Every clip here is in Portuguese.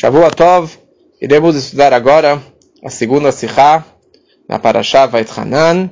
Shavua Tov, iremos estudar agora a segunda Sikha na Parashá Vait Hanan,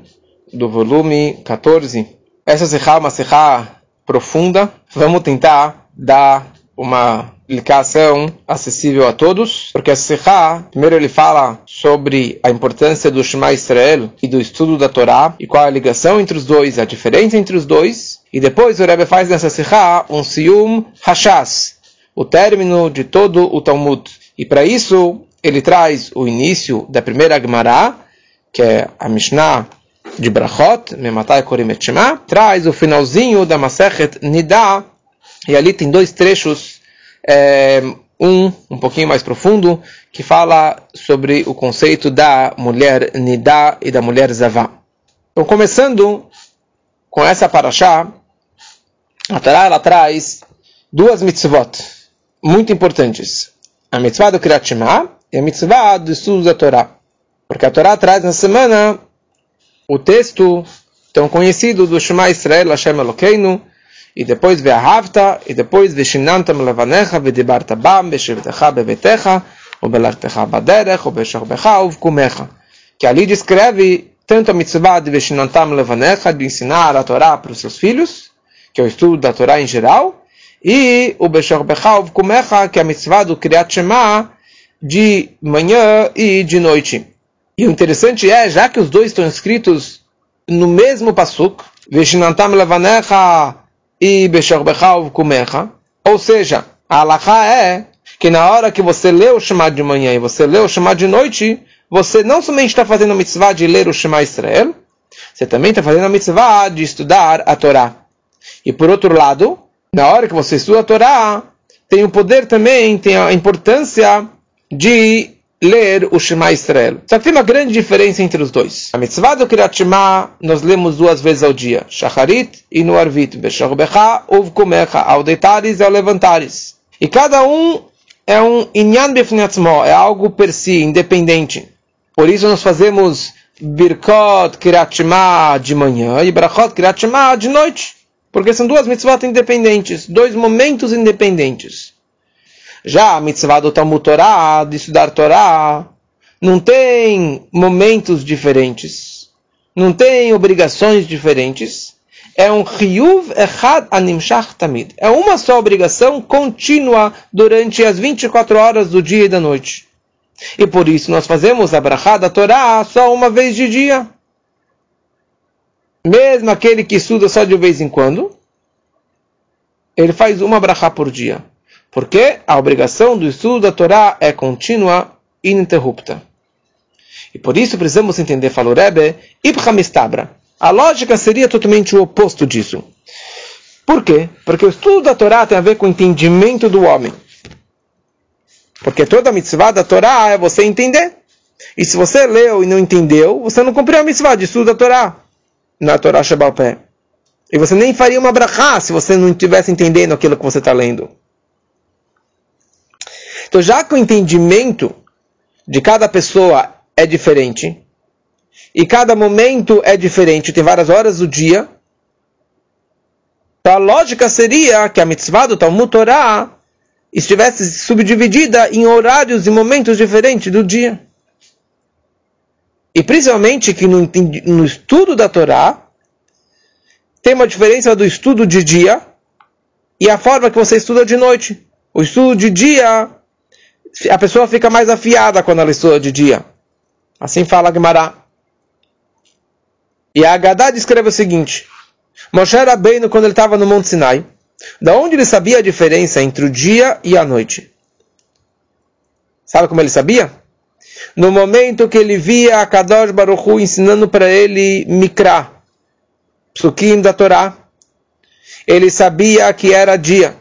do volume 14. Essa Sikha é uma Sikha profunda, vamos tentar dar uma explicação acessível a todos, porque a Sikha, primeiro ele fala sobre a importância do Shema Israel e do estudo da Torá, e qual a ligação entre os dois, a diferença entre os dois, e depois o Rebbe faz nessa Sikha um Siyum Hashas, o término de todo o Talmud. E para isso, ele traz o início da primeira Gemara, que é a Mishnah de Brachot, Mematai Korim et Shema, traz o finalzinho da Masechet Nida, e ali tem dois trechos, é, um um pouquinho mais profundo, que fala sobre o conceito da mulher Nida e da mulher Zavá. Então, começando com essa paraxá, a Torá ela traz duas mitzvot muito importantes. A mitzvah do Kriyat Shema e a mitzvah do estudo da Torá. Porque a Torá traz na semana o texto tão conhecido do Shema Israel, Hashem Elokeinu, e depois Ve'ahavta, e depois Ve'shinantam levanecha, Ve'dibarta bam, Ve'shivtecha bevetecha, ou Belartecha baderech, ou Be'shorbecha, ou V'kumecha. Que ali descreve tanto a mitzvah de Ve'shinantam levanecha, de ensinar a Torá para os seus filhos, que é o estudo da Torá em geral, e o Beshor Bechav Kumecha, que é a mitzvah do Kriyat Shema, de manhã e de noite. E o interessante é, já que os dois estão escritos no mesmo pasuk, Veshinantam Levanecha e Beshor Bechav Kumecha, ou seja, a halakha é que na hora que você lê o Shema de manhã e você lê o Shema de noite, você não somente está fazendo a mitzvah de ler o Shema Israel, você também está fazendo a mitzvah de estudar a Torá. E por outro lado, na hora que você estuda a Torá, tem o poder também, tem a importância de ler o Shema Israel. Só que tem uma grande diferença entre os dois. A mitzvah do Kirat Shema nós lemos duas vezes ao dia. Shacharit e no Arvit. Beshor Becha, Uv Kumecha. Ao deitares e ao levantares. E cada um é um inyan befnetzmo, é algo per si, independente. Por isso nós fazemos Birkot Kirat Shema de manhã e Brachot Kirat Shema de noite. Porque são duas mitzvot independentes, dois momentos independentes. Já a mitzvah do Talmud Torá, de estudar Torá, não tem momentos diferentes, não tem obrigações diferentes. É um chiyuv echad animshach tamid. É uma só obrigação contínua durante as 24 horas do dia e da noite. E por isso nós fazemos a brachá da Torá só uma vez de dia mesmo aquele que estuda só de vez em quando, ele faz uma brachá por dia. Porque a obrigação do estudo da Torá é contínua e ininterrupta. E por isso precisamos entender, falou Rebbe, Ibhamistabra. A lógica seria totalmente o oposto disso. Por quê? Porque o estudo da Torá tem a ver com o entendimento do homem. Porque toda a mitzvah da Torá é você entender. E se você leu e não entendeu, você não cumpriu a mitzvah de estudo da Torá na Torá Pé. E você nem faria uma brachá se você não estivesse entendendo aquilo que você está lendo. Então, já que o entendimento de cada pessoa é diferente, e cada momento é diferente, tem várias horas do dia, então a lógica seria que a mitzvah do Talmud Torá estivesse subdividida em horários e momentos diferentes do dia. E principalmente que no, no estudo da Torá tem uma diferença do estudo de dia e a forma que você estuda de noite. O estudo de dia, a pessoa fica mais afiada quando ela estuda de dia. Assim fala Gemara. E a Agadá descreve o seguinte: Moshe Rabbeinu, quando ele estava no Monte Sinai, da onde ele sabia a diferença entre o dia e a noite? Sabe como ele sabia? No momento que ele via a Kadosh Baruch Hu ensinando para ele Mikra, Psukim da Torá, ele sabia que era dia.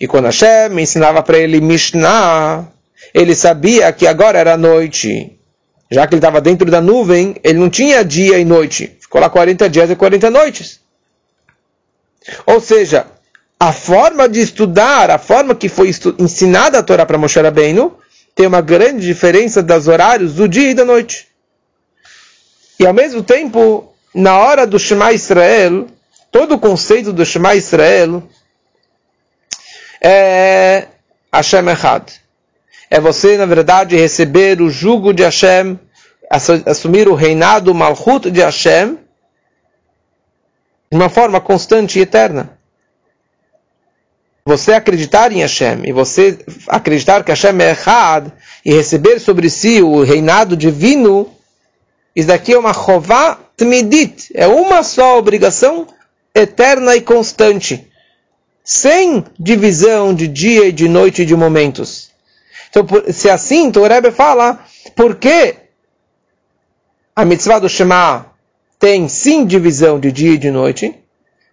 E quando Hashem ensinava para ele Mishnah, ele sabia que agora era noite. Já que ele estava dentro da nuvem, ele não tinha dia e noite. Ficou lá 40 dias e 40 noites. Ou seja, a forma de estudar, a forma que foi ensinada a Torá para Moshe Rabbeinu, tem uma grande diferença dos horários do dia e da noite. E ao mesmo tempo, na hora do Shema Israel, todo o conceito do Shema Israel é Hashem Echad. é você, na verdade, receber o jugo de Hashem, assumir o reinado, o malchut de Hashem, de uma forma constante e eterna. Você acreditar em Hashem e você acreditar que Hashem é errado e receber sobre si o reinado divino, isso daqui é uma chová tmidit, é uma só obrigação eterna e constante, sem divisão de dia e de noite e de momentos. Então, se assim, então o Rebbe fala, por que a mitzvah do Shema tem sim divisão de dia e de noite,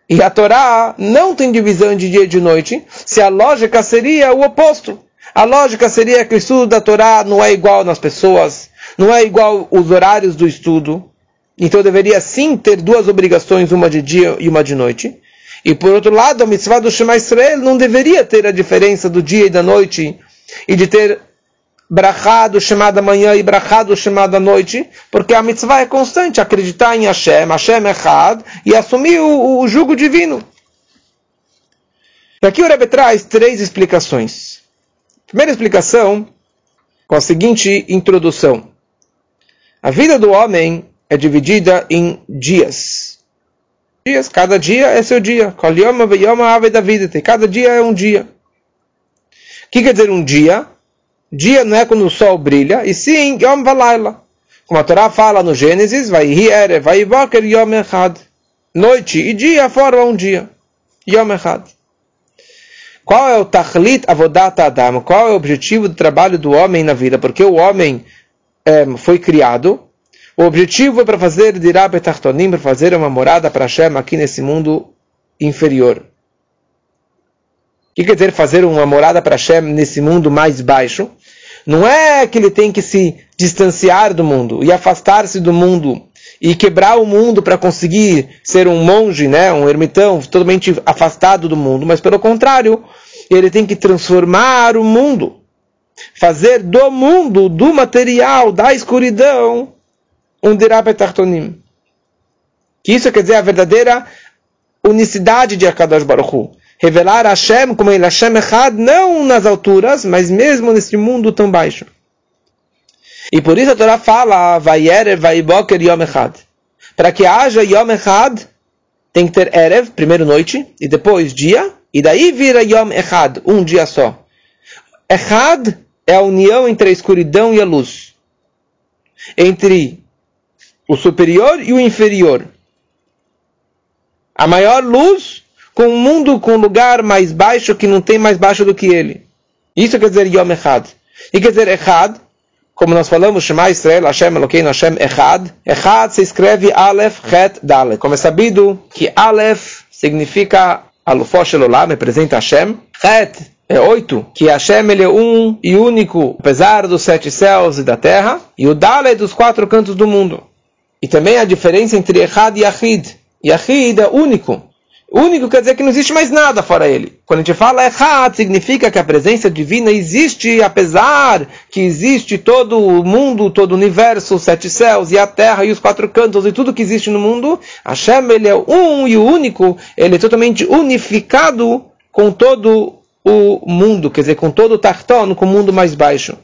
e a Torá não tem divisão de dia e de noite, se a lógica seria o oposto. A lógica seria que o estudo da Torá não é igual nas pessoas, não é igual os horários do estudo, então deveria sim ter duas obrigações, uma de dia e uma de noite. E por outro lado, a mitzvah do Shema Israel não deveria ter a diferença do dia e da noite, e de ter brachado Shema da manhã e brachado Shema da noite, porque a mitzvah é constante, acreditar em Hashem, Hashem é Had, e assumir o, o jugo divino. Aqui o Rebbe traz três explicações. Primeira explicação, com a seguinte introdução. A vida do homem é dividida em dias. Dias, cada dia é seu dia. Cada dia é um dia. O que quer dizer um dia? Dia não é quando o sol brilha, e sim Yom Valaila. Como a Torá fala no Gênesis, vai Ere, vai Boker Yom Echad. Noite e dia formam um dia. Yom Echad. Qual é o Tachlit Avodat Adam? Qual é o objetivo do trabalho do homem na vida? Porque o homem é, foi criado o objetivo é para fazer dirá betartonim, para fazer uma morada para Hashem aqui nesse mundo inferior. O que quer dizer fazer uma morada para Hashem nesse mundo mais baixo? Não é que ele tem que se distanciar do mundo e afastar-se do mundo e quebrar o mundo para conseguir ser um monge, né, um ermitão totalmente afastado do mundo, mas pelo contrário, ele tem que transformar o mundo, fazer do mundo, do material, da escuridão, um dirab tartonim. Que isso quer dizer a verdadeira unicidade de Akadosh Baruch. Revelar Hashem como ele Hashem Echad, não nas alturas, mas mesmo nesse mundo tão baixo. E por isso a Torá fala, Vayerev, Vaiboker, Yom Echad. Para que haja Yom Echad, tem que ter Erev, primeiro noite, e depois dia, e daí vira Yom Echad, um dia só. Echad é a união entre a escuridão e a luz. Entre o superior e o inferior. A maior luz com um mundo com um lugar mais baixo que não tem mais baixo do que ele. Isso quer dizer Yom Echad. E quer dizer Echad, como nós falamos, Shema Israel, Hashem Elokeinu, Hashem Echad. Echad se escreve Aleph, Het, Dalet. Como é sabido que Aleph significa Alufosh Elolam, representa Hashem. Het é oito, que Hashem ele é um e único, apesar dos sete céus e da terra. E o Dalet dos quatro cantos do mundo. E também a diferença entre Echad e Yahid. Yahid é único. Único quer dizer que não existe mais nada fora ele. Quando a gente fala Echad, significa que a presença divina existe, apesar que existe todo o mundo, todo o universo, os sete céus e a terra e os quatro cantos e tudo que existe no mundo. Hashem, ele é um e o único, ele é totalmente unificado com todo o mundo, quer dizer, com todo o Tarton, com o mundo mais baixo.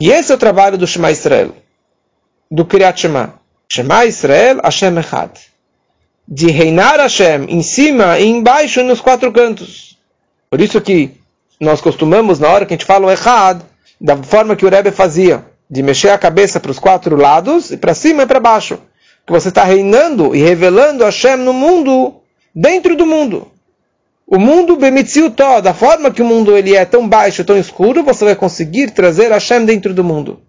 E esse é o trabalho do Shema Israel, do Kriyat Shema. Shema Israel, Hashem Echad. De reinar Hashem em cima e embaixo nos quatro cantos. Por isso que nós costumamos, na hora que a gente fala o Echad, da forma que o Rebbe fazia, de mexer a cabeça para os quatro lados, e para cima e para baixo. Que você está reinando e revelando Hashem no mundo, dentro do mundo. O mundo Bemitziutó, da forma que o mundo ele é tão baixo, tão escuro, você vai conseguir trazer Hashem dentro do mundo.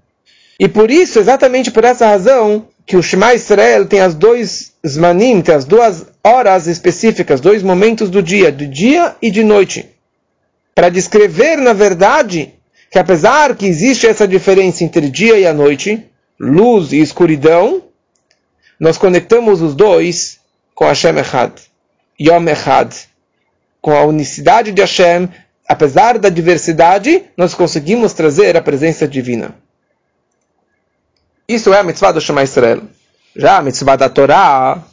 E por isso, exatamente por essa razão, que o Shema Israel tem as dois zmanim, tem as duas horas específicas, dois momentos do dia, de dia e de noite. Para descrever, na verdade, que apesar que existe essa diferença entre dia e a noite, luz e escuridão, nós conectamos os dois com Hashem Echad, Yom Echad, com a unicidade de Hashem, apesar da diversidade, nós conseguimos trazer a presença divina. Isso é a mitzvah do Shema Israel. Já a mitzvah da Torá,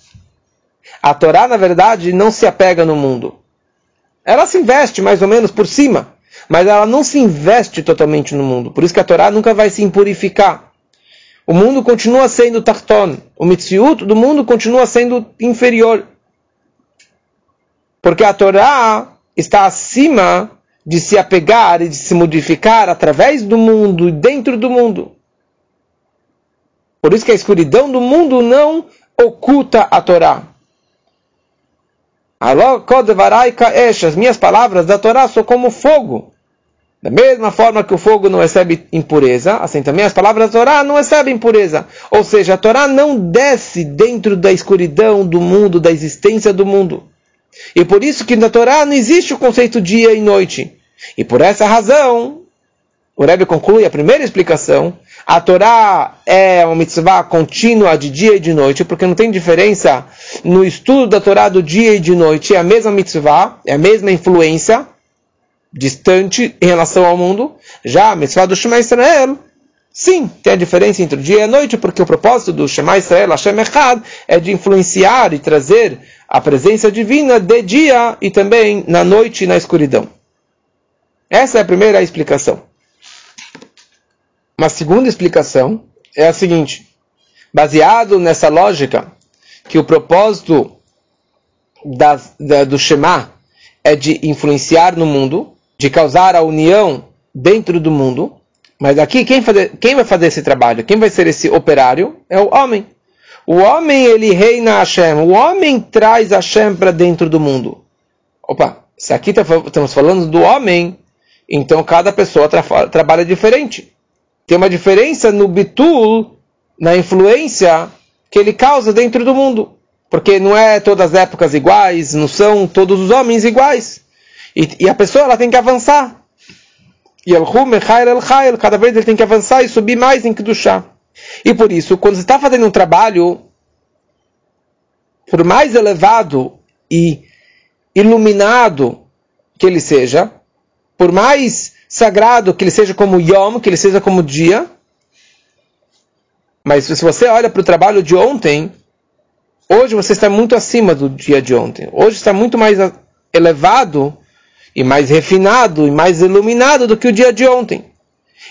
a Torá, na verdade, não se apega no mundo. Ela se investe mais ou menos por cima. mas ela não se investe totalmente no mundo. Por isso que a Torá nunca vai se impurificar. O mundo continua sendo Tarton. O Mitziut do mundo continua sendo inferior. Porque a Torá está acima de se apegar e de se modificar através do mundo e dentro do mundo. Por isso que a escuridão do mundo não oculta a Torá. As minhas palavras da Torá são como fogo. Da mesma forma que o fogo não recebe impureza, assim também as palavras da Torá não recebem impureza. Ou seja, a Torá não desce dentro da escuridão do mundo, da existência do mundo. E por isso que na Torá não existe o conceito dia e noite. E por essa razão, o Rebbe conclui a primeira explicação, a Torá é uma mitzvah contínua de dia e de noite, porque não tem diferença no estudo da Torá do dia e de noite, é a mesma mitzvah, é a mesma influência, distante em relação ao mundo. Já a mitzvah do Shema Israel, sim, tem a diferença entre o dia e a noite, porque o propósito do Shema Israel, Hashem Echad, é de influenciar e trazer a presença divina de dia e também na noite e na escuridão. Essa é a primeira explicação. Uma segunda explicação é a seguinte: baseado nessa lógica, que o propósito da, da, do Shema é de influenciar no mundo, de causar a união dentro do mundo, mas aqui quem, fazer, quem vai fazer esse trabalho? Quem vai ser esse operário? É o homem. O homem, ele reina Hashem. O homem traz Hashem para dentro do mundo. Opa, se aqui tá estamos falando do homem, então cada pessoa tra trabalha diferente. Tem uma diferença no bitul, na influência que ele causa dentro do mundo. Porque não é todas as épocas iguais, não são todos os homens iguais. E, e a pessoa ela tem que avançar. E cada vez ele tem que avançar e subir mais em Kedushá. E por isso, quando você está fazendo um trabalho, por mais elevado e iluminado que ele seja, por mais sagrado que ele seja como Yom, que ele seja como dia, mas se você olha para o trabalho de ontem, hoje você está muito acima do dia de ontem. Hoje está muito mais elevado e mais refinado e mais iluminado do que o dia de ontem.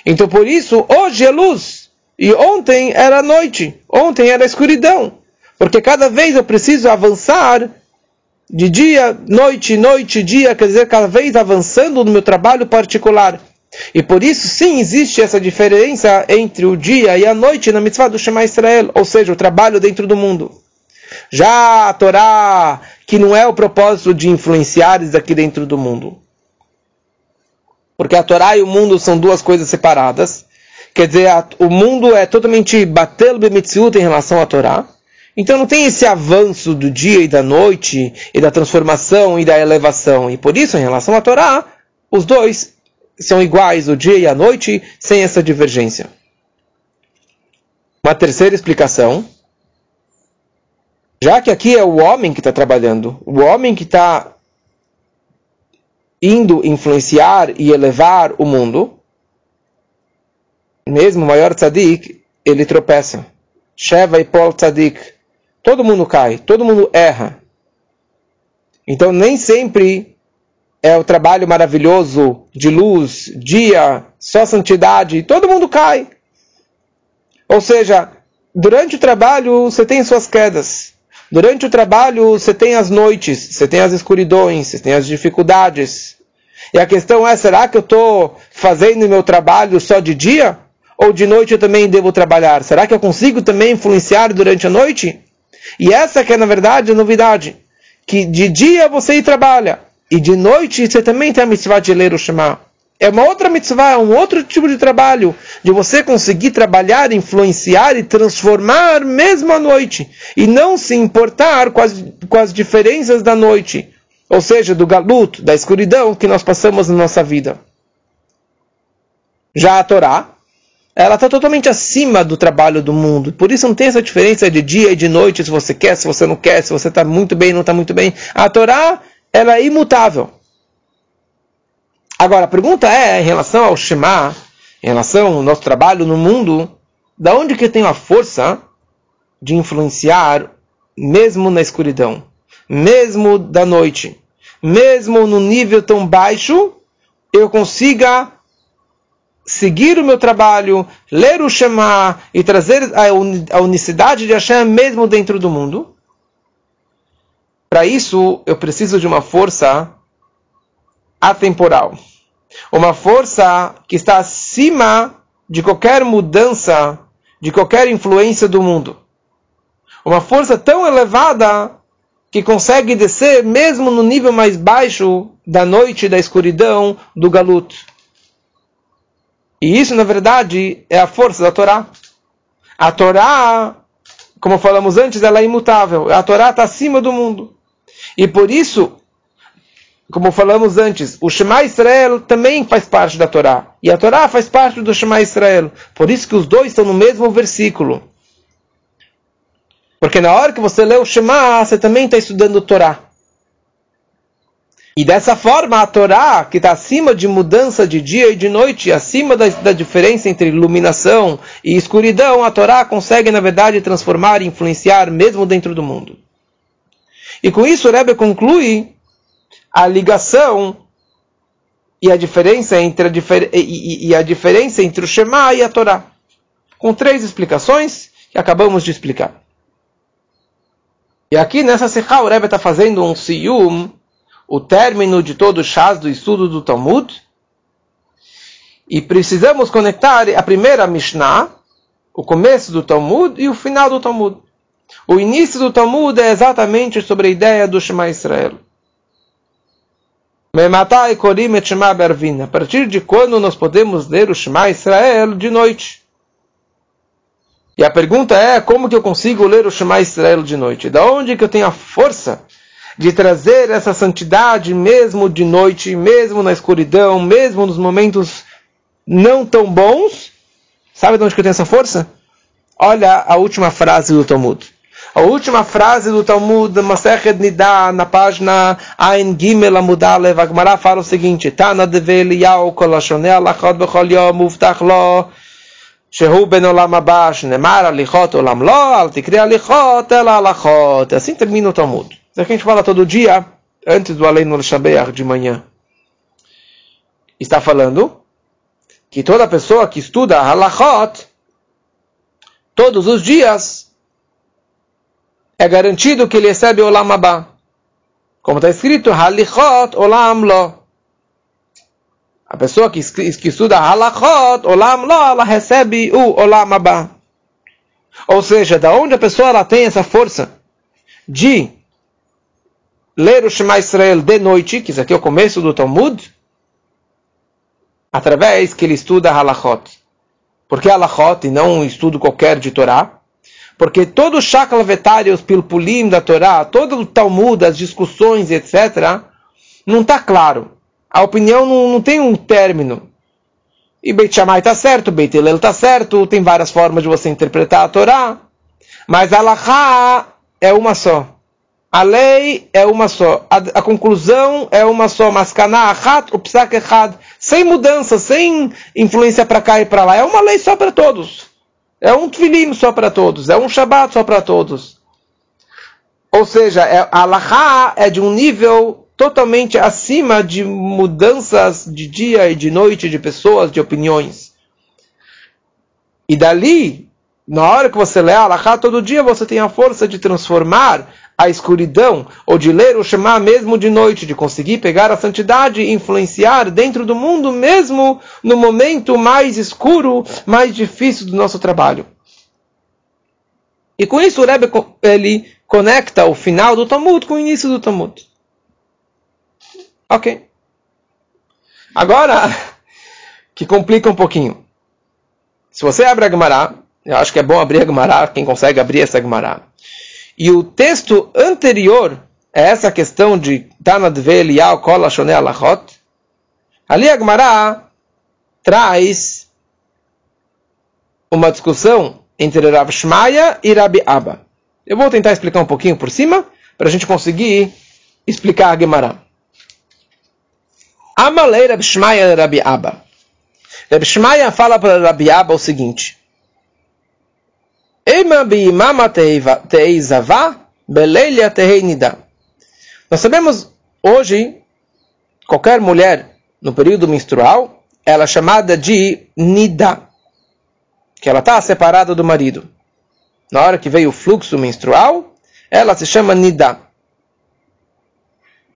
Então por isso, hoje é luz. E ontem era noite, ontem era escuridão. Porque cada vez eu preciso avançar de dia, noite, noite, dia, quer dizer, cada vez avançando no meu trabalho particular. E por isso, sim, existe essa diferença entre o dia e a noite na mitzvah do Shema Israel, ou seja, o trabalho dentro do mundo. Já a Torá, que não é o propósito de influenciar isso aqui dentro do mundo. Porque a Torá e o mundo são duas coisas separadas. Quer dizer, a, o mundo é totalmente batel bemitziut em relação à Torá. Então não tem esse avanço do dia e da noite, e da transformação e da elevação. E por isso, em relação à Torá, os dois são iguais, o dia e a noite, sem essa divergência. Uma terceira explicação. Já que aqui é o homem que está trabalhando, o homem que está indo influenciar e elevar o mundo, mesmo o maior tzadik, ele tropeça. Sheva e Paul tzadik. Todo mundo cai, todo mundo erra. Então nem sempre é o trabalho maravilhoso de luz, dia, só santidade, todo mundo cai. Ou seja, durante o trabalho você tem suas quedas. Durante o trabalho você tem as noites, você tem as escuridões, você tem as dificuldades. E a questão é, será que eu estou fazendo meu trabalho só de dia? Ou de noite eu também devo trabalhar? Será que eu consigo também influenciar durante a noite? E essa que é, na verdade, a novidade. Que de dia você trabalha. E de noite você também tem a mitzvah de ler o Shema. É uma outra mitzvah, é um outro tipo de trabalho. De você conseguir trabalhar, influenciar e transformar mesmo à noite. E não se importar com as, com as diferenças da noite. Ou seja, do galuto, da escuridão que nós passamos na nossa vida. Já a Torá, ela está totalmente acima do trabalho do mundo. Por isso não tem essa diferença de dia e de noite, se você quer, se você não quer, se você está muito bem, não está muito bem. A Torá, ela é imutável. Agora, a pergunta é, em relação ao Shema, em relação ao nosso trabalho no mundo, da onde que eu tenho a força de influenciar, mesmo na escuridão, mesmo da noite, mesmo no nível tão baixo, eu consiga seguir o meu trabalho, ler o Shema e trazer a unicidade de Hashem mesmo dentro do mundo. Para isso, eu preciso de uma força atemporal. Uma força que está acima de qualquer mudança, de qualquer influência do mundo. Uma força tão elevada que consegue descer mesmo no nível mais baixo da noite, da escuridão, do galuto. E isso, na verdade, é a força da Torá. A Torá, como falamos antes, ela é imutável. A Torá está acima do mundo. E por isso, como falamos antes, o Shema Israel também faz parte da Torá. E a Torá faz parte do Shema Israel. Por isso que os dois estão no mesmo versículo. Porque na hora que você lê o Shema, você também está estudando a Torá. E dessa forma, a Torá, que está acima de mudança de dia e de noite, acima da, da, diferença entre iluminação e escuridão, a Torá consegue, na verdade, transformar e influenciar mesmo dentro do mundo. E com isso, o Rebbe conclui a ligação e a diferença entre a, difer e, e a diferença entre o Shema e a Torá, com três explicações que acabamos de explicar. E aqui nessa Sikha o Rebbe está fazendo um siyum, o término de todo o chás do estudo do Talmud. E precisamos conectar a primeira Mishnah, o começo do Talmud e o final do Talmud. O início do Talmud é exatamente sobre a ideia do Shema Israel. A partir de quando nós podemos ler o Shema Israel de noite? E a pergunta é, como que eu consigo ler o Shema Israel de noite? Da onde que eu tenho a força de trazer essa santidade mesmo de noite, mesmo na escuridão, mesmo nos momentos não tão bons? Sabe de onde que eu tenho essa força? Olha a última frase do Talmud. A última frase do Talmud, Masechet Nida, na página Ain Gimel Amudalev, Agmará fala o seguinte, Tana deve Eliyahu kol hashoneh alachot bechol yom uftach lo, שהוא בן עולם הבא, שנאמר הליכות עולם לא, אל תקרא הליכות אלא הלכות. Assim termina o Talmud. Isso aqui a gente fala todo dia, antes do Aleinu Shabeach de manhã. Está falando que toda pessoa que estuda halachot, todos os dias, é garantido que ele recebe o Olam Abba. Como está escrito, Halichot Olam Lo. A pessoa que, que estuda halachot, olam lo, ela recebe o olam. Ou seja, da onde a pessoa ela tem essa força de ler o Shema Israel de noite, que isso aqui é o começo do Talmud, através que ele estuda halachot. Por que halachot e não um estudo qualquer de Torá? Porque todo o shakalavetário, os pilpulim da Torá, todo o Talmud, as discussões, etc., não está claro a opinião não, não tem um término. E Beit Shammai está certo, Beit Hillel está certo, tem várias formas de você interpretar a Torá. Mas a Laha é uma só. A lei é uma só. A, a conclusão é uma só. Mas Kana Achat, o Psak Echad. Sem mudança, sem influência para cá e para lá. É uma lei só para todos. É um Tfilim só para todos. É um Shabbat só para todos. Ou seja, é, a Laha é de um nível totalmente acima de mudanças de dia e de noite de pessoas, de opiniões. E dali, na hora que você lê a Alahá todo dia, você tem a força de transformar a escuridão, ou de ler o Shema mesmo de noite, de conseguir pegar a santidade e influenciar dentro do mundo, mesmo no momento mais escuro, mais difícil do nosso trabalho. E com isso o Rebbe ele conecta o final do Talmud com o início do Talmud. Ok. Agora, que complica um pouquinho. Se você abre a Gemara, eu acho que é bom abrir a Gemara, quem consegue abrir essa Gemara. E o texto anterior é essa questão de Tana Dve Eliyahu Kol Ashonei Alachot. Ali a Gemara traz uma discussão entre Rav Shmaya e Rabi Abba. Eu vou tentar explicar um pouquinho por cima, para a gente conseguir explicar a Gemara. Amalei Rabi Shmaya Rabi Abba. Rabi Shmaya fala para Rabi Abba o seguinte. Nós sabemos hoje, qualquer mulher no período menstrual, ela é chamada de nida, que ela está separada do marido. Na hora que veio o fluxo menstrual, ela se chama nida.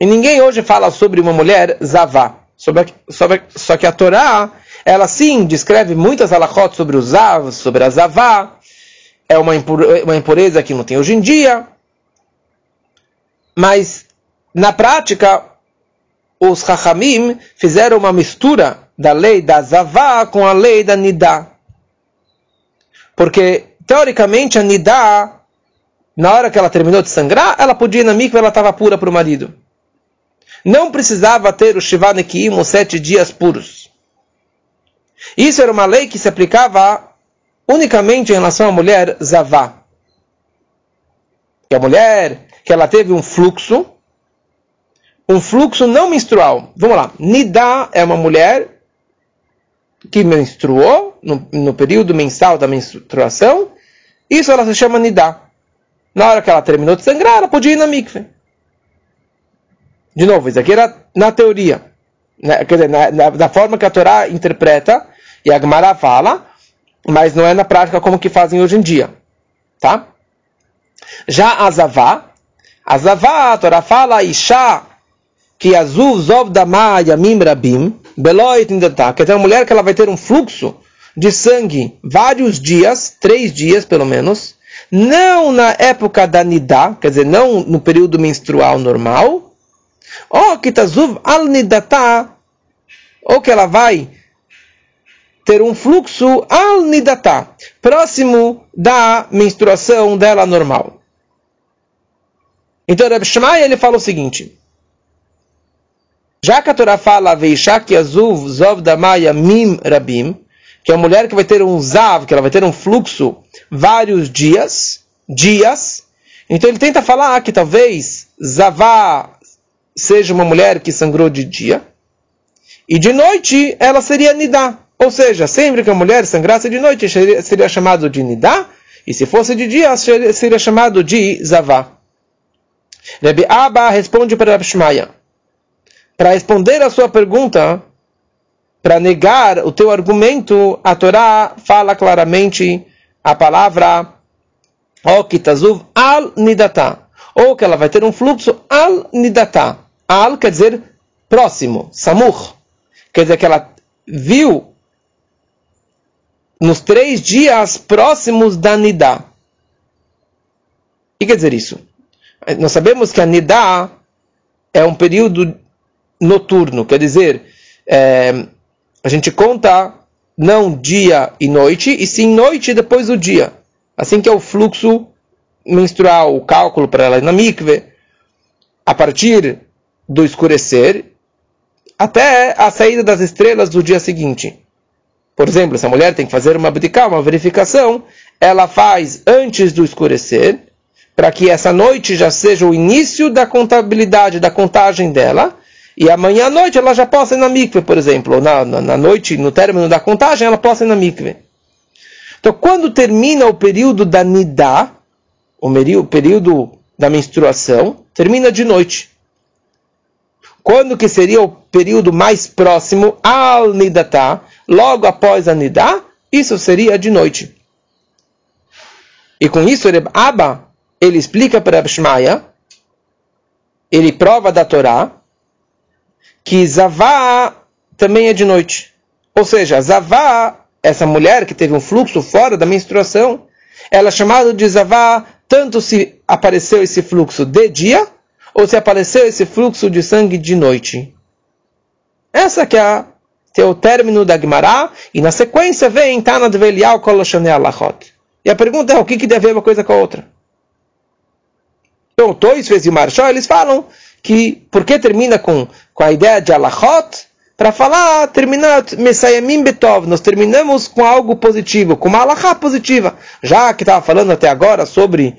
E ninguém hoje fala sobre uma mulher zavá. Sobre, sobre, só que a Torá, ela sim descreve muitas halachot sobre o zav, sobre a zavá. É uma, uma impureza que não tem hoje em dia. Mas, na prática, os Chachamim fizeram uma mistura da lei da Zavá com a lei da Nidá. Porque, teoricamente, a Nidá, na hora que ela terminou de sangrar, ela podia ir na mikva, ela estava pura para o marido. Não precisava ter o Shiva Nekiim, os sete dias puros. Isso era uma lei que se aplicava unicamente em relação à mulher Zavá. Que a mulher que ela teve um fluxo, um fluxo não menstrual. Vamos lá. Nidá é uma mulher que menstruou no, no período mensal da menstruação. Isso ela se chama Nidá. Na hora que ela terminou de sangrar, ela podia ir na mikve. De novo, isso aqui era na teoria. Quer dizer, na, na, da forma que a Torá interpreta, e a Gemara fala, mas não é na prática como que fazem hoje em dia. Tá? Já a Zavá, a Torá fala, Isha, que azul zov dama yamim rabim, beloit indata, quer dizer, uma mulher que ela vai ter um fluxo de sangue vários dias, três dias pelo menos, não na época da nidá, quer dizer, não no período menstrual normal, ou que tazuv al nidata, ou que ela vai ter um fluxo al nidata, próximo da menstruação dela normal. Então, Reb Shemai, ele fala o seguinte, já que a Torá fala, Veishak Yazuv Zov Damaya Mim Rabim, que é uma mulher que vai ter um zav, que ela vai ter um fluxo vários dias, dias, então ele tenta falar que talvez Zavá seja uma mulher que sangrou de dia, e de noite ela seria Nidá. Ou seja, sempre que a mulher sangrasse de noite, seria, chamado de Nidá, e se fosse de dia, seria chamado de Zavá. Rebbe Abba responde para Rabi Shmaya. Para responder a sua pergunta, para negar o teu argumento, a Torá fala claramente a palavra Okitazuv al nidata. Ou que ela vai ter um fluxo al nidata. Al quer dizer próximo, samur. Quer dizer que ela viu nos três dias próximos da nidá. O que quer dizer isso? nós sabemos que a Nidá é um período noturno, quer dizer, é, a gente conta não dia e noite, e sim noite e depois do dia. Assim que é o fluxo menstrual, o cálculo para ela na mikve, a partir do escurecer até a saída das estrelas do dia seguinte. Por exemplo, se a mulher tem que fazer uma abdicar, uma verificação, ela faz antes do escurecer, para que essa noite já seja o início da contabilidade, da contagem dela, e amanhã à noite ela já possa ir na mikve, por exemplo, ou na, na, na noite, no término da contagem, ela possa ir na mikve. Então, quando termina o período da nidá, o período da menstruação, termina de noite. Quando que seria o período mais próximo ao nidatá, logo após a nidá, isso seria de noite. E com isso, Reb Abba ele explica para Abishmaia, ele prova da Torá, que Zavá também é de noite. Ou seja, Zavá, essa mulher que teve um fluxo fora da menstruação, ela é chamada de Zavá tanto se apareceu esse fluxo de dia, ou se apareceu esse fluxo de sangue de noite. Essa que é, a, é o término da Gemara, e na sequência vem Tana de Velial Koloshane Alachot. E a pergunta é, o que, que deve uma coisa com a outra? Então, Toisves e Marshó, eles falam que, por que termina com, com a ideia de Alachot? Para falar, terminar Messayamim Betov, nós terminamos com algo positivo, com uma Alachá positiva. Já que estava falando até agora sobre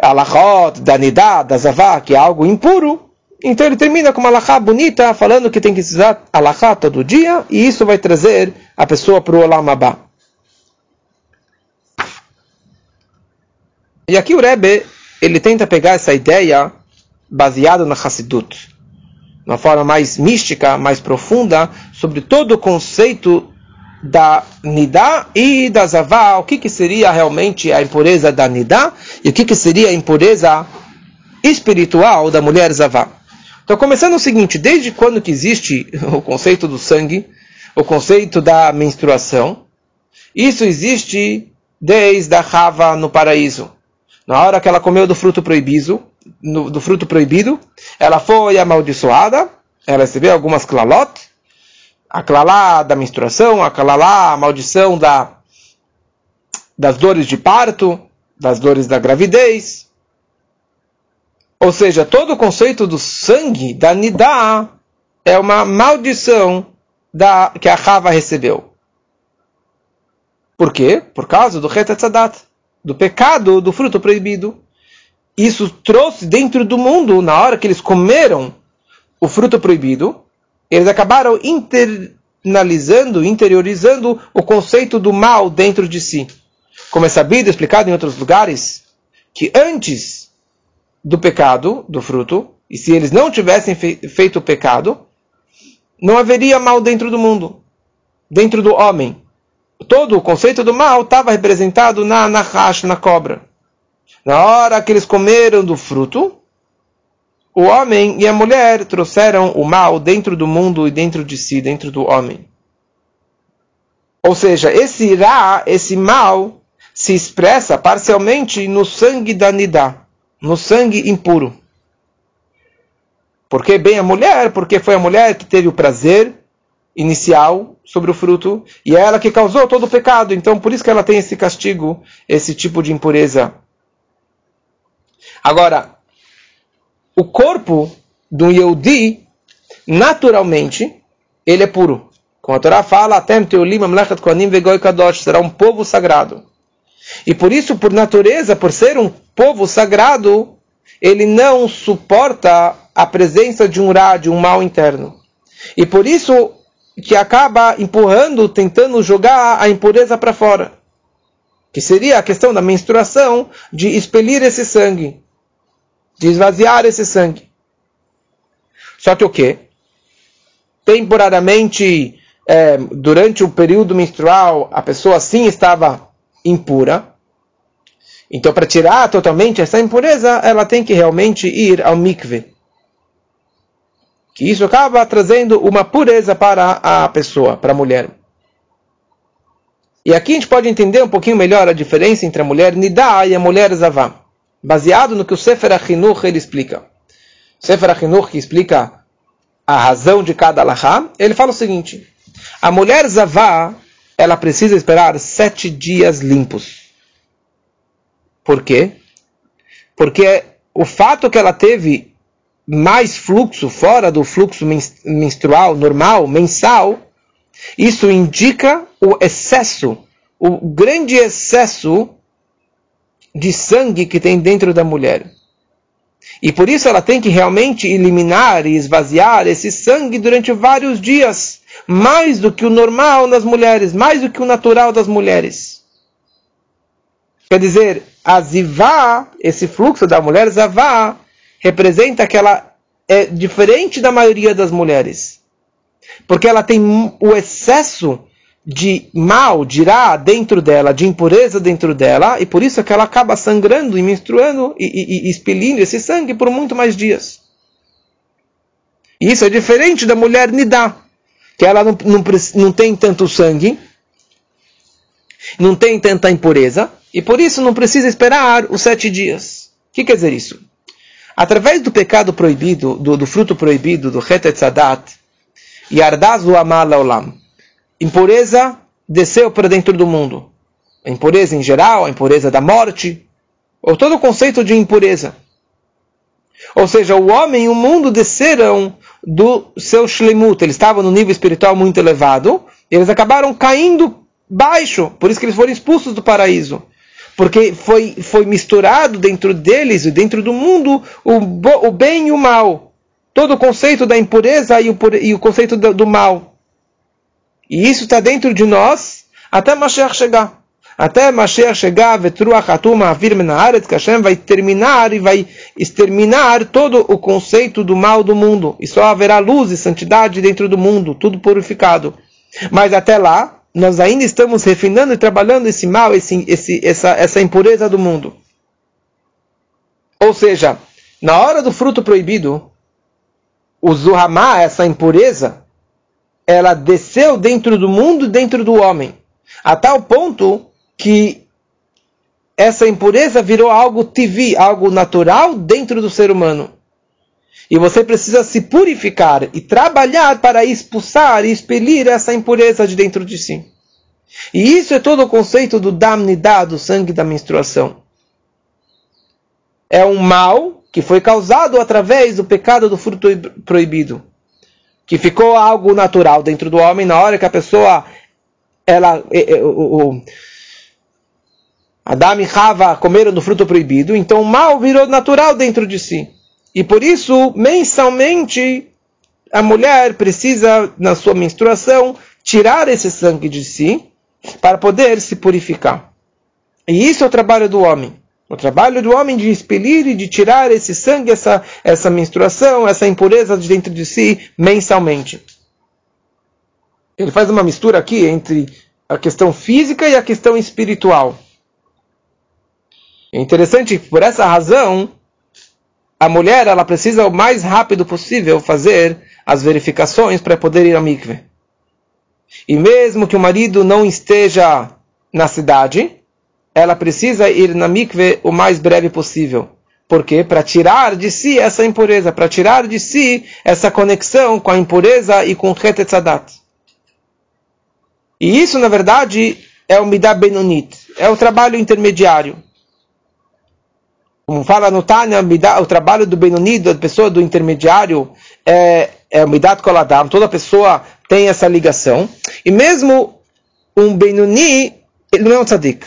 Alachot, da Nidá, da Zavá, que é algo impuro, então ele termina com uma Alachá bonita, falando que tem que usar Alachá todo dia, e isso vai trazer a pessoa para o Olam. E aqui o Rebbe ele tenta pegar essa ideia baseada na Hassidut. uma forma mais mística, mais profunda, sobre todo o conceito da Nidá e da Zavá, o que, que seria realmente a impureza da Nidá e o que, que seria a impureza espiritual da mulher Zavá. Então, começando o seguinte, desde quando que existe o conceito do sangue, o conceito da menstruação, isso existe desde a Rava no paraíso. Na hora que ela comeu do fruto proibido, no, do fruto proibido, ela foi amaldiçoada, ela recebeu algumas klalot, a klalá da menstruação, a klalá, a maldição da, das dores de parto, das dores da gravidez. Ou seja, todo o conceito do sangue, da nidá, é uma maldição da, que a Rava recebeu. Por quê? Por causa do Retetzadat, do pecado do fruto proibido. Isso trouxe dentro do mundo, na hora que eles comeram o fruto proibido, eles acabaram internalizando, interiorizando o conceito do mal dentro de si. Como é sabido, explicado em outros lugares, que antes do pecado, do fruto, e se eles não tivessem feito o pecado, não haveria mal dentro do mundo, dentro do homem todo o conceito do mal estava representado na nahash, na cobra. Na hora que eles comeram do fruto, o homem e a mulher trouxeram o mal dentro do mundo e dentro de si, dentro do homem. Ou seja, esse irá, esse mal, se expressa parcialmente no sangue da Nidá, no sangue impuro. Porque bem a mulher, porque foi a mulher que teve o prazer inicial sobre o fruto e é ela que causou todo o pecado. Então, por isso que ela tem esse castigo, esse tipo de impureza. Agora, o corpo do Yehudi, naturalmente, ele é puro. Como a Torá fala, será um povo sagrado. E por isso, por natureza, por ser um povo sagrado, ele não suporta a presença de um ra, de um mal interno. E por isso, que acaba empurrando, tentando jogar a impureza para fora. Que seria a questão da menstruação, de expelir esse sangue, de esvaziar esse sangue. Só que o quê? Temporariamente, é, durante o período menstrual, a pessoa sim estava impura. Então, para tirar totalmente essa impureza, ela tem que realmente ir ao mikve que isso acaba trazendo uma pureza para a pessoa, para a mulher. E aqui a gente pode entender um pouquinho melhor a diferença entre a mulher Nidá e a mulher Zavá, baseado no que o Sefer Achinuch ele explica. Sefer Achinuch que explica a razão de cada alahá, ele fala o seguinte, a mulher Zavá, ela precisa esperar sete dias limpos. Por quê? Porque o fato que ela teve mais fluxo fora do fluxo menstrual normal, mensal, isso indica o excesso, o grande excesso de sangue que tem dentro da mulher. E por isso ela tem que realmente eliminar e esvaziar esse sangue durante vários dias, mais do que o normal nas mulheres, mais do que o natural das mulheres. Quer dizer, a zivá, esse fluxo da mulher zavá, representa que ela é diferente da maioria das mulheres. Porque ela tem o excesso de mal, de irá dentro dela, de impureza dentro dela, e por isso é que ela acaba sangrando e menstruando e, e, e expelindo esse sangue por muito mais dias. E isso é diferente da mulher Nidá, que ela não, não, não tem tanto sangue, não tem tanta impureza, e por isso não precisa esperar os sete dias. O que quer dizer isso? Através do pecado proibido, do, do fruto proibido, do Hetetzadat, Yardazu Amala Olam, impureza desceu para dentro do mundo. A impureza em geral, a impureza da morte, ou todo o conceito de impureza. Ou seja, o homem e o mundo desceram do seu shlemut. Eles estavam no nível espiritual muito elevado, e eles acabaram caindo baixo, por isso que eles foram expulsos do paraíso porque foi, foi misturado dentro deles e dentro do mundo o, o bem e o mal. Todo o conceito da impureza e o, e o conceito do, do mal. E isso está dentro de nós até Mashiach chegar. até Mashiach chegar, Vetruach Atuma que Hashem vai terminar e vai exterminar todo o conceito do mal do mundo. E só haverá luz e santidade dentro do mundo, tudo purificado. Mas até lá, nós ainda estamos refinando e trabalhando esse mal, esse, esse, essa, essa impureza do mundo. Ou seja, na hora do fruto proibido, o Zuhamá, essa impureza, ela desceu dentro do mundo dentro do homem. A tal ponto que essa impureza virou algo TV, algo natural dentro do ser humano. E você precisa se purificar e trabalhar para expulsar e expelir essa impureza de dentro de si. E isso é todo o conceito do damnidá, do sangue da menstruação. É um mal que foi causado através do pecado do fruto proibido, que ficou algo natural dentro do homem na hora que a pessoa ela o, o Adam e Rava comeram do fruto proibido, então o mal virou natural dentro de si. E por isso, mensalmente, a mulher precisa, na sua menstruação, tirar esse sangue de si para poder se purificar. E isso é o trabalho do homem. O trabalho do homem de expelir e de tirar esse sangue, essa, essa menstruação, essa impureza de dentro de si mensalmente. Ele faz uma mistura aqui entre a questão física e a questão espiritual. É interessante por essa razão a mulher ela precisa o mais rápido possível fazer as verificações para poder ir a mikve. E mesmo que o marido não esteja na cidade, ela precisa ir na mikve o mais breve possível. Por quê? Para tirar de si essa impureza, para tirar de si essa conexão com a impureza e com o Hetetzadat. E isso, na verdade, é o Midah Benonit, é o trabalho intermediário. Como fala no Tânia, o trabalho do Benoni, da pessoa do intermediário, é, é o Midat Koladam, toda pessoa tem essa ligação. E mesmo um Benoni, ele não é um tzadik.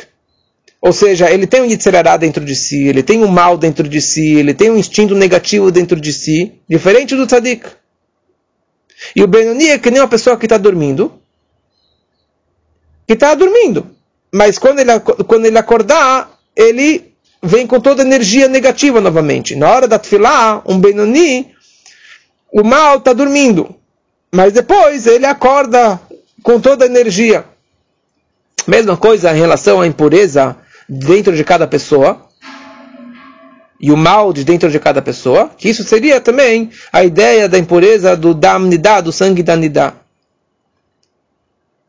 Ou seja, ele tem um Yitzhara dentro de si, ele tem um mal dentro de si, ele tem um instinto negativo dentro de si, diferente do tzadik. E o Benoni é que nem uma pessoa que está dormindo, que está dormindo. Mas quando ele, quando ele acordar, ele vem com toda energia negativa novamente. Na hora da tefilá, um Benoni, o mal está dormindo. Mas depois ele acorda com toda a energia. Mesma coisa em relação à impureza dentro de cada pessoa. E o mal de dentro de cada pessoa. Que isso seria também a ideia da impureza do damnidá, do sangue da nidá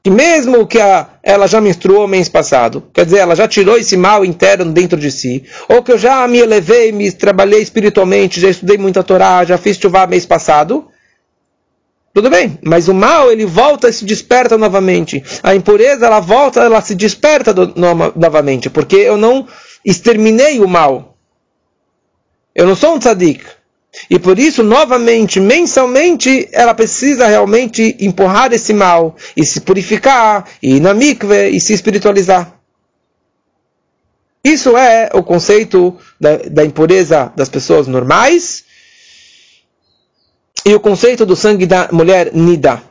que mesmo que a, ela já menstruou mês passado, quer dizer, ela já tirou esse mal interno dentro de si, ou que eu já me elevei, me trabalhei espiritualmente, já estudei muita Torá, já fiz chuvá mês passado, tudo bem, mas o mal ele volta e se desperta novamente. A impureza ela volta, ela se desperta do, no, novamente, porque eu não exterminei o mal. Eu não sou um tzadik. E por isso, novamente, mensalmente, ela precisa realmente empurrar esse mal e se purificar, e ir na mikve e se espiritualizar. Isso é o conceito da, da impureza das pessoas normais e o conceito do sangue da mulher nida.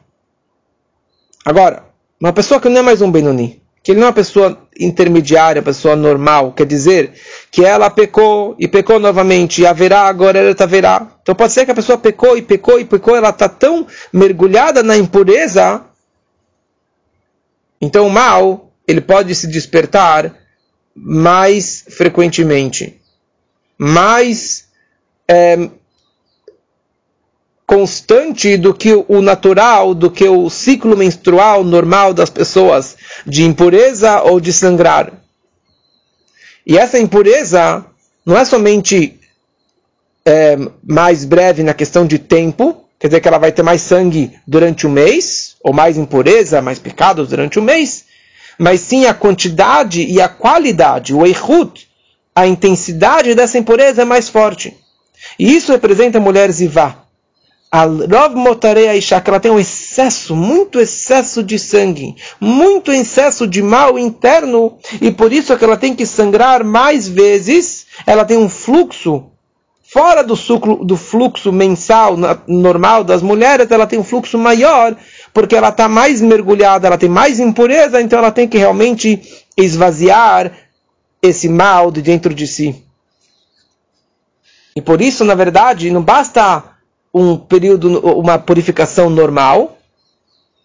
Agora, uma pessoa que não é mais um Benoni, que ele não é uma pessoa intermediária, pessoa normal, quer dizer que ela pecou e pecou novamente, e haverá agora ela haverá. Então pode ser que a pessoa pecou e pecou e pecou, ela está tão mergulhada na impureza, então o mal ele pode se despertar mais frequentemente, mais é, constante do que o natural, do que o ciclo menstrual normal das pessoas, de impureza ou de sangrar. E essa impureza não é somente é, mais breve na questão de tempo, quer dizer que ela vai ter mais sangue durante o mês, ou mais impureza, mais pecados durante o mês, mas sim a quantidade e a qualidade, o eichut, a intensidade dessa impureza é mais forte. E isso representa a mulher zivá. Rov Motarei Aisha, que ela tem um excesso, muito excesso de sangue, muito excesso de mal interno, e por isso é que ela tem que sangrar mais vezes, ela tem um fluxo, fora do, sucro, do fluxo mensal normal das mulheres, ela tem um fluxo maior, porque ela está mais mergulhada, ela tem mais impureza, então ela tem que realmente esvaziar esse mal de dentro de si. E por isso, na verdade, não basta um período, uma purificação normal,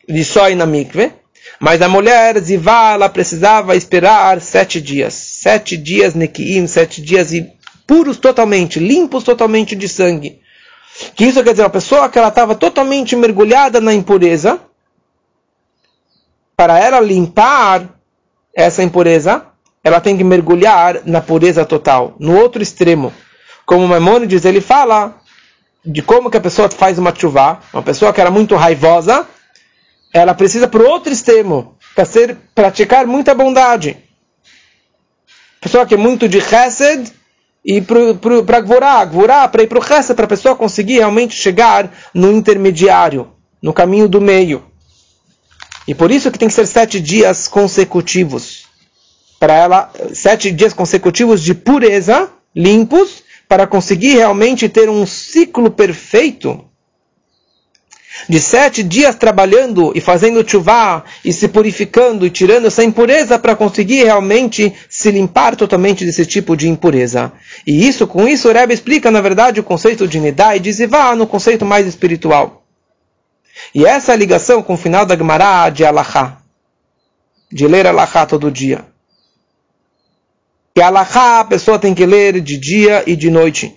de só na mikve, mas a mulher Zivá, ela precisava esperar sete dias. Sete dias nekiim, sete dias puros totalmente, limpos totalmente de sangue. Que isso quer dizer, uma pessoa que ela estava totalmente mergulhada na impureza, para ela limpar essa impureza, ela tem que mergulhar na pureza total, no outro extremo. Como Maimonides, ele fala de como que a pessoa faz uma chuva, uma pessoa que era muito raivosa, ela precisa para outro extremo, para ser praticar muita bondade. Pessoa que é muito de chesed e para gvorá, gvorá para ir para o chesed, para a pessoa conseguir realmente chegar no intermediário, no caminho do meio. E por isso que tem que ser sete dias consecutivos. Para ela, sete dias consecutivos de pureza, limpos, para conseguir realmente ter um ciclo perfeito de sete dias trabalhando e fazendo chuvá e se purificando e tirando essa impureza para conseguir realmente se limpar totalmente desse tipo de impureza. E isso, com isso, o Rebbe explica, na verdade, o conceito de Nidá e de Zivá no conceito mais espiritual. E essa é a ligação com o final da Gemara de Alachá, de ler Alachá todo dia. E Alachá a pessoa tem que ler de dia e de noite.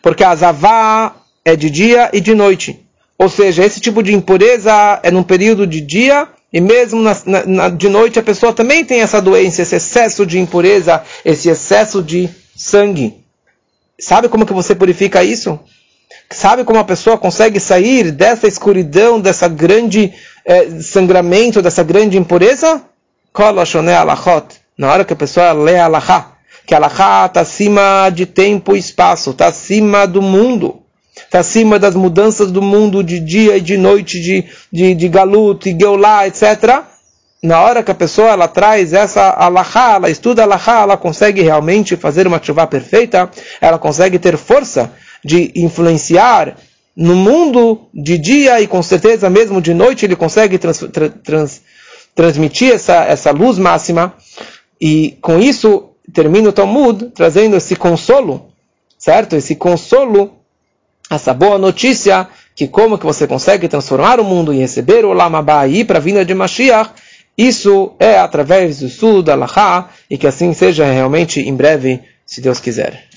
Porque a Zavá é de dia e de noite. Ou seja, esse tipo de impureza é num período de dia e mesmo na, na, de noite a pessoa também tem essa doença, esse excesso de impureza, esse excesso de sangue. Sabe como que você purifica isso? Sabe como a pessoa consegue sair dessa escuridão, dessa grande eh, sangramento, dessa grande impureza? Na hora que a pessoa lê a Alahá, que a Alahá está acima de tempo e espaço, está acima do mundo está acima das mudanças do mundo de dia e de noite, de, de, de galut e geulá, etc. Na hora que a pessoa ela traz essa alahá, ela estuda alahá, ela consegue realmente fazer uma chuva perfeita, ela consegue ter força de influenciar no mundo de dia e com certeza mesmo de noite ele consegue trans, trans, transmitir essa, essa luz máxima e com isso termina o Talmud trazendo esse consolo, certo? Esse consolo essa boa notícia que como que você consegue transformar o mundo e receber o Lama Ba'i para a vinda de Mashiach, isso é através do estudo da Laha e que assim seja realmente em breve, se Deus quiser.